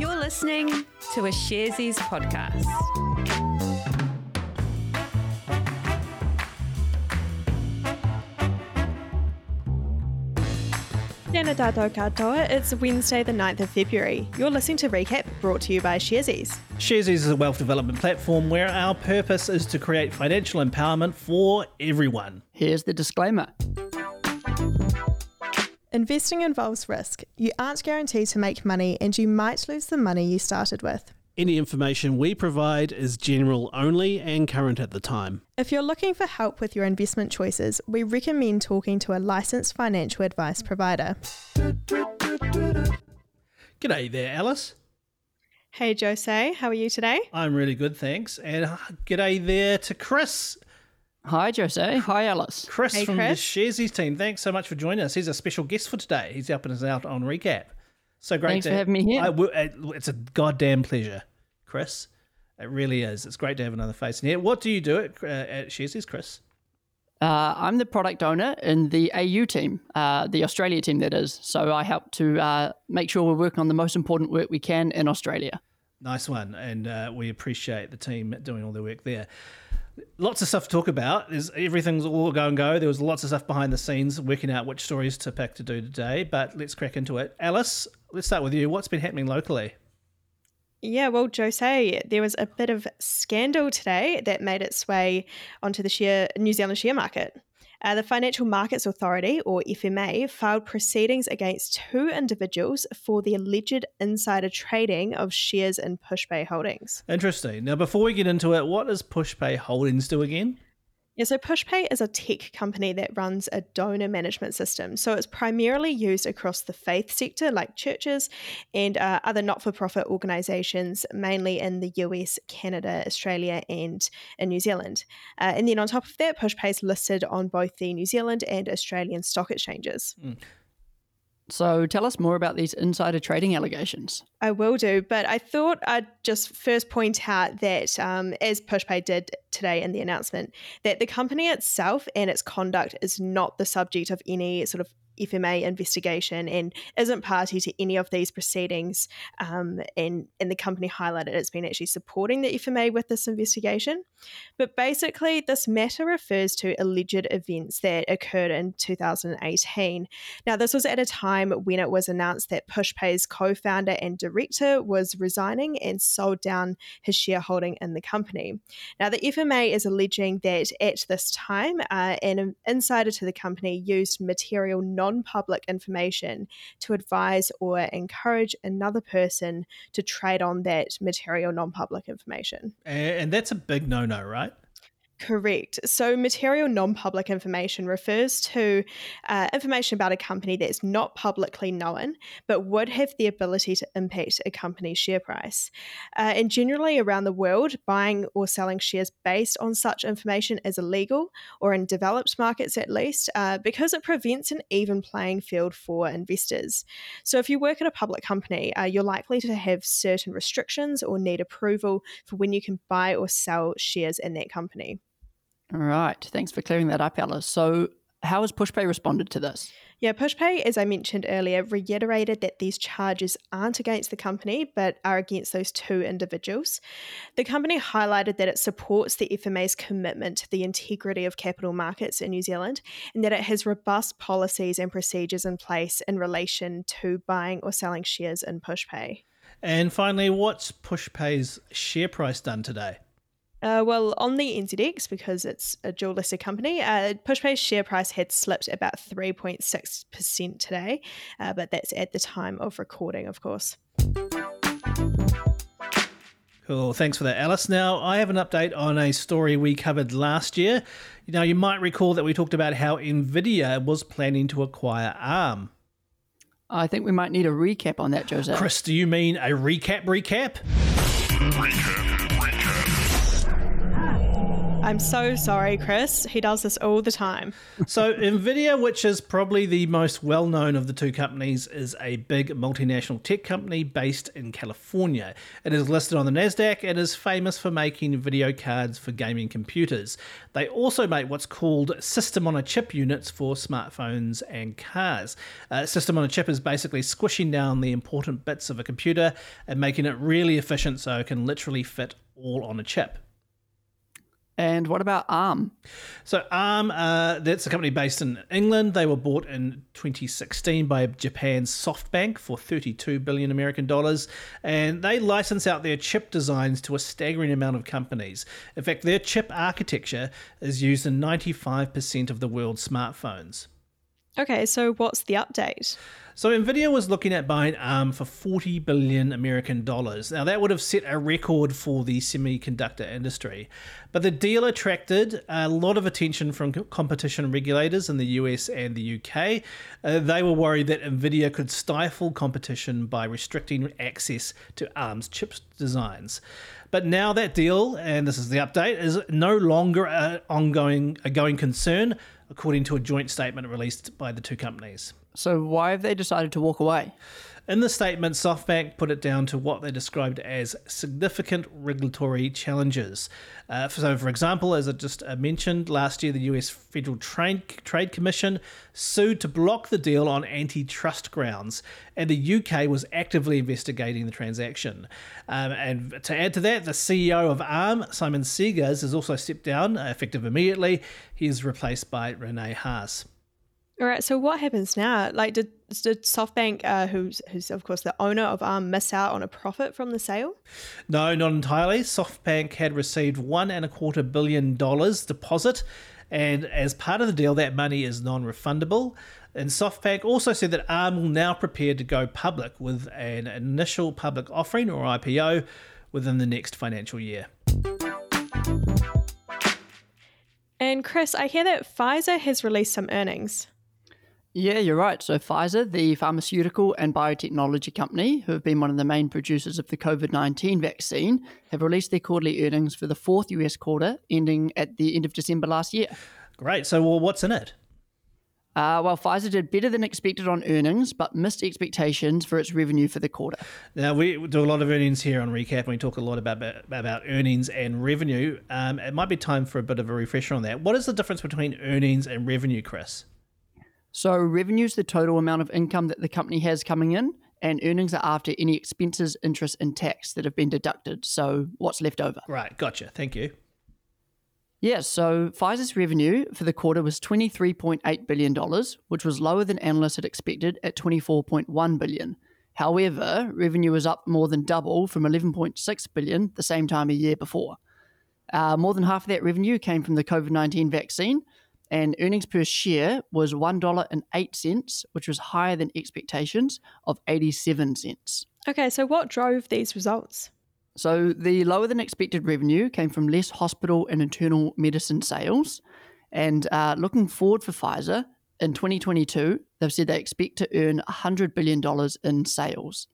You're listening to a Sharesies podcast. Tēnā tātou katoa. It's Wednesday, the 9th of February. You're listening to Recap, brought to you by Sharesies. Sharesies is a wealth development platform where our purpose is to create financial empowerment for everyone. Here's the disclaimer. Investing involves risk. You aren't guaranteed to make money, and you might lose the money you started with. Any information we provide is general only and current at the time. If you're looking for help with your investment choices, we recommend talking to a licensed financial advice provider. G'day there, Alice. Hey, Jose, how are you today? I'm really good, thanks. And uh, g'day there to Chris. Hi, Jose. Hi, Alice. Chris Hey, from Chris. the Sharesies team. Thanks so much for joining us. He's a special guest for today. He's helping us out on recap. So great Thanks to for having me here. I it's a goddamn pleasure, Chris. It really is. It's great to have another face in here. What do you do at, uh, at Sharesies, Chris? Uh, I'm the product owner in the AU team, uh, the Australia team, that is. So I help to uh, make sure we're working on the most important work we can in Australia. Nice one, and uh, we appreciate the team doing all their work there. Lots of stuff to talk about. There's everything's all go and go. There was lots of stuff behind the scenes, working out which stories to pick to do today. But let's crack into it. Alice, let's start with you. What's been happening locally? Yeah, well, Jose, there was a bit of scandal today that made its way onto the share New Zealand share market. Uh, the Financial Markets Authority, or FMA, filed proceedings against two individuals for the alleged insider trading of shares in Pushpay Holdings. Interesting. Now, before we get into it, what does Pushpay Holdings do again? Yeah, so Pushpay is a tech company that runs a donor management system. So it's primarily used across the faith sector, like churches and uh, other not for profit organizations, mainly in the US, Canada, Australia, and in New Zealand. Uh, and then on top of that, Pushpay is listed on both the New Zealand and Australian stock exchanges. So tell us more about these insider trading allegations. I will do, but I thought I'd just first point out that, um, as Pushpay did today in the announcement, that the company itself and its conduct is not the subject of any sort of FMA investigation and isn't party to any of these proceedings. Um, and, and the company highlighted it's been actually supporting the FMA with this investigation. But basically, this matter refers to alleged events that occurred in 2018. Now, this was at a time when it was announced that Pushpay's co founder and director was resigning and sold down his shareholding in the company. Now, the FMA is alleging that at this time, uh, an insider to the company used material non public information to advise or encourage another person to trade on that material non public information. And that's a big no no, right? Correct. So, material non public information refers to uh, information about a company that's not publicly known, but would have the ability to impact a company's share price. Uh, and generally, around the world, buying or selling shares based on such information is illegal, or in developed markets at least, uh, because it prevents an even playing field for investors. So, if you work at a public company, uh, you're likely to have certain restrictions or need approval for when you can buy or sell shares in that company. All right. Thanks for clearing that up, Alice. So, how has Pushpay responded to this? Yeah, Pushpay, as I mentioned earlier, reiterated that these charges aren't against the company, but are against those two individuals. The company highlighted that it supports the FMA's commitment to the integrity of capital markets in New Zealand and that it has robust policies and procedures in place in relation to buying or selling shares in Pushpay. And finally, what's Pushpay's share price done today? Uh, well, on the NZX, because it's a dual listed company, uh, Pushpay's share price had slipped about 3.6% today, uh, but that's at the time of recording, of course. Cool. Thanks for that, Alice. Now, I have an update on a story we covered last year. Now, you might recall that we talked about how NVIDIA was planning to acquire ARM. I think we might need a recap on that, Jose. Chris, do you mean a recap recap? I'm so sorry, Chris. He does this all the time. So, Nvidia, which is probably the most well known of the two companies, is a big multinational tech company based in California. It is listed on the NASDAQ and is famous for making video cards for gaming computers. They also make what's called system on a chip units for smartphones and cars. Uh, system on a chip is basically squishing down the important bits of a computer and making it really efficient so it can literally fit all on a chip. And what about ARM? So ARM, uh, that's a company based in England. They were bought in 2016 by Japan's SoftBank for 32 billion American dollars, and they license out their chip designs to a staggering amount of companies. In fact, their chip architecture is used in 95% of the world's smartphones. Okay, so what's the update? So Nvidia was looking at buying ARM for 40 billion American dollars. Now that would have set a record for the semiconductor industry. But the deal attracted a lot of attention from competition regulators in the US and the UK. Uh, they were worried that Nvidia could stifle competition by restricting access to ARM's chip designs. But now that deal, and this is the update, is no longer an ongoing a going concern, according to a joint statement released by the two companies. So why have they decided to walk away? In the statement, SoftBank put it down to what they described as significant regulatory challenges. Uh, so, for example, as I just uh, mentioned, last year the US Federal Trade, Trade Commission sued to block the deal on antitrust grounds, and the UK was actively investigating the transaction. Um, and to add to that, the CEO of ARM, Simon Segars, has also stepped down, uh, effective immediately. He is replaced by Rene Haas. All right. So what happens now? Like, did did SoftBank, uh, who's who's of course the owner of ARM, miss out on a profit from the sale? No, not entirely. SoftBank had received one and a quarter billion dollars deposit, and as part of the deal, that money is non-refundable. And SoftBank also said that ARM will now prepare to go public with an initial public offering or IPO within the next financial year. And Chris, I hear that Pfizer has released some earnings. Yeah, you're right. So, Pfizer, the pharmaceutical and biotechnology company, who have been one of the main producers of the COVID 19 vaccine, have released their quarterly earnings for the fourth US quarter, ending at the end of December last year. Great. So, well, what's in it? Uh, well, Pfizer did better than expected on earnings, but missed expectations for its revenue for the quarter. Now we do a lot of earnings here on recap, and we talk a lot about about earnings and revenue. Um, it might be time for a bit of a refresher on that. What is the difference between earnings and revenue, Chris? So, revenue is the total amount of income that the company has coming in, and earnings are after any expenses, interest, and tax that have been deducted. So, what's left over? Right, gotcha. Thank you. Yeah, so Pfizer's revenue for the quarter was $23.8 billion, which was lower than analysts had expected at 24.1 billion. However, revenue was up more than double from 11.6 billion the same time a year before. Uh, more than half of that revenue came from the COVID 19 vaccine, and earnings per share was $1.08, which was higher than expectations of 87 cents. Okay, so what drove these results? So the lower than expected revenue came from less hospital and internal medicine sales. And uh, looking forward for Pfizer in 2022, they've said they expect to earn $100 billion in sales.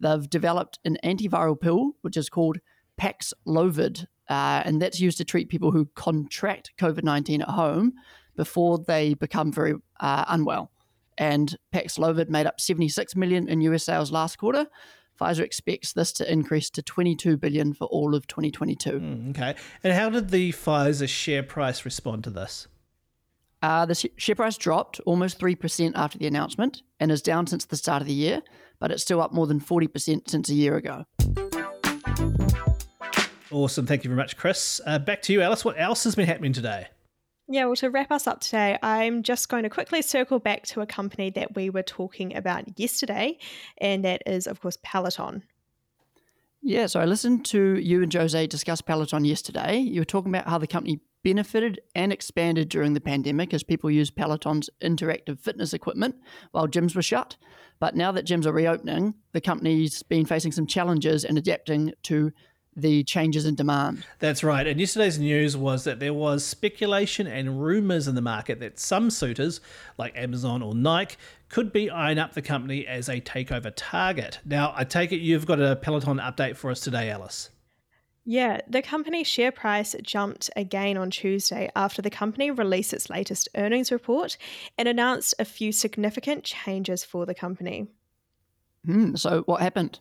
They've developed an antiviral pill, which is called Paxlovid, uh, and that's used to treat people who contract COVID 19 at home before they become very uh, unwell. And Paxlovid made up 76 million in US sales last quarter. Pfizer expects this to increase to 22 billion for all of 2022. Mm, okay. And how did the Pfizer share price respond to this? Uh, the share price dropped almost 3% after the announcement and is down since the start of the year, but it's still up more than 40% since a year ago. Awesome. Thank you very much, Chris. Uh, back to you, Alice. What else has been happening today? Yeah, well, to wrap us up today, I'm just going to quickly circle back to a company that we were talking about yesterday, and that is, of course, Peloton. Yeah, so I listened to you and Jose discuss Peloton yesterday. You were talking about how the company benefited and expanded during the pandemic as people used Peloton's interactive fitness equipment while gyms were shut. But now that gyms are reopening, the company's been facing some challenges and adapting to the changes in demand. That's right. And yesterday's news was that there was speculation and rumors in the market that some suitors, like Amazon or Nike, could be eyeing up the company as a takeover target. Now, I take it you've got a Peloton update for us today, Alice. Yeah, the company's share price jumped again on Tuesday after the company released its latest earnings report and announced a few significant changes for the company. Hmm, so, what happened?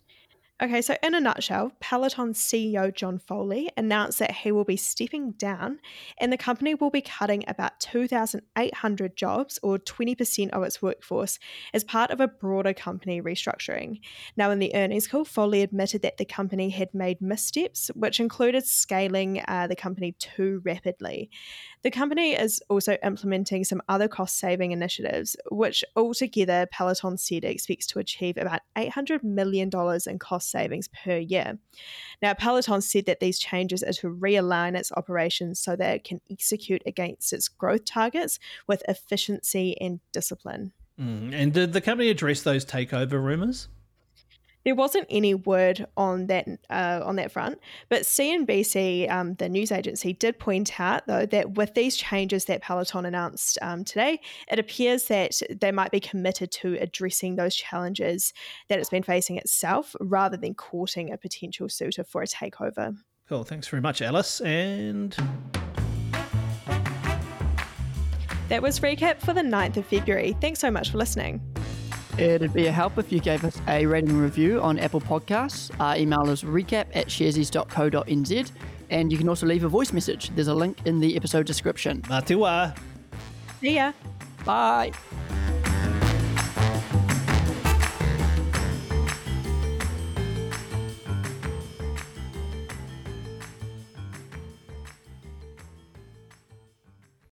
Okay, so in a nutshell, Peloton CEO John Foley announced that he will be stepping down and the company will be cutting about 2,800 jobs or 20% of its workforce as part of a broader company restructuring. Now, in the earnings call, Foley admitted that the company had made missteps, which included scaling uh, the company too rapidly. The company is also implementing some other cost saving initiatives, which altogether Peloton said expects to achieve about $800 million in cost savings per year. Now, Peloton said that these changes are to realign its operations so that it can execute against its growth targets with efficiency and discipline. Mm. And did the company address those takeover rumors? There wasn't any word on that uh, on that front, but CNBC, um, the news agency, did point out though that with these changes that Peloton announced um, today, it appears that they might be committed to addressing those challenges that it's been facing itself, rather than courting a potential suitor for a takeover. Cool. Thanks very much, Alice. And. That was recap for the 9th of February. Thanks so much for listening. It'd be a help if you gave us a rating review on Apple Podcasts. Our email is recap at sharesies.co.nz. And you can also leave a voice message. There's a link in the episode description. Matiwa. See ya. Bye.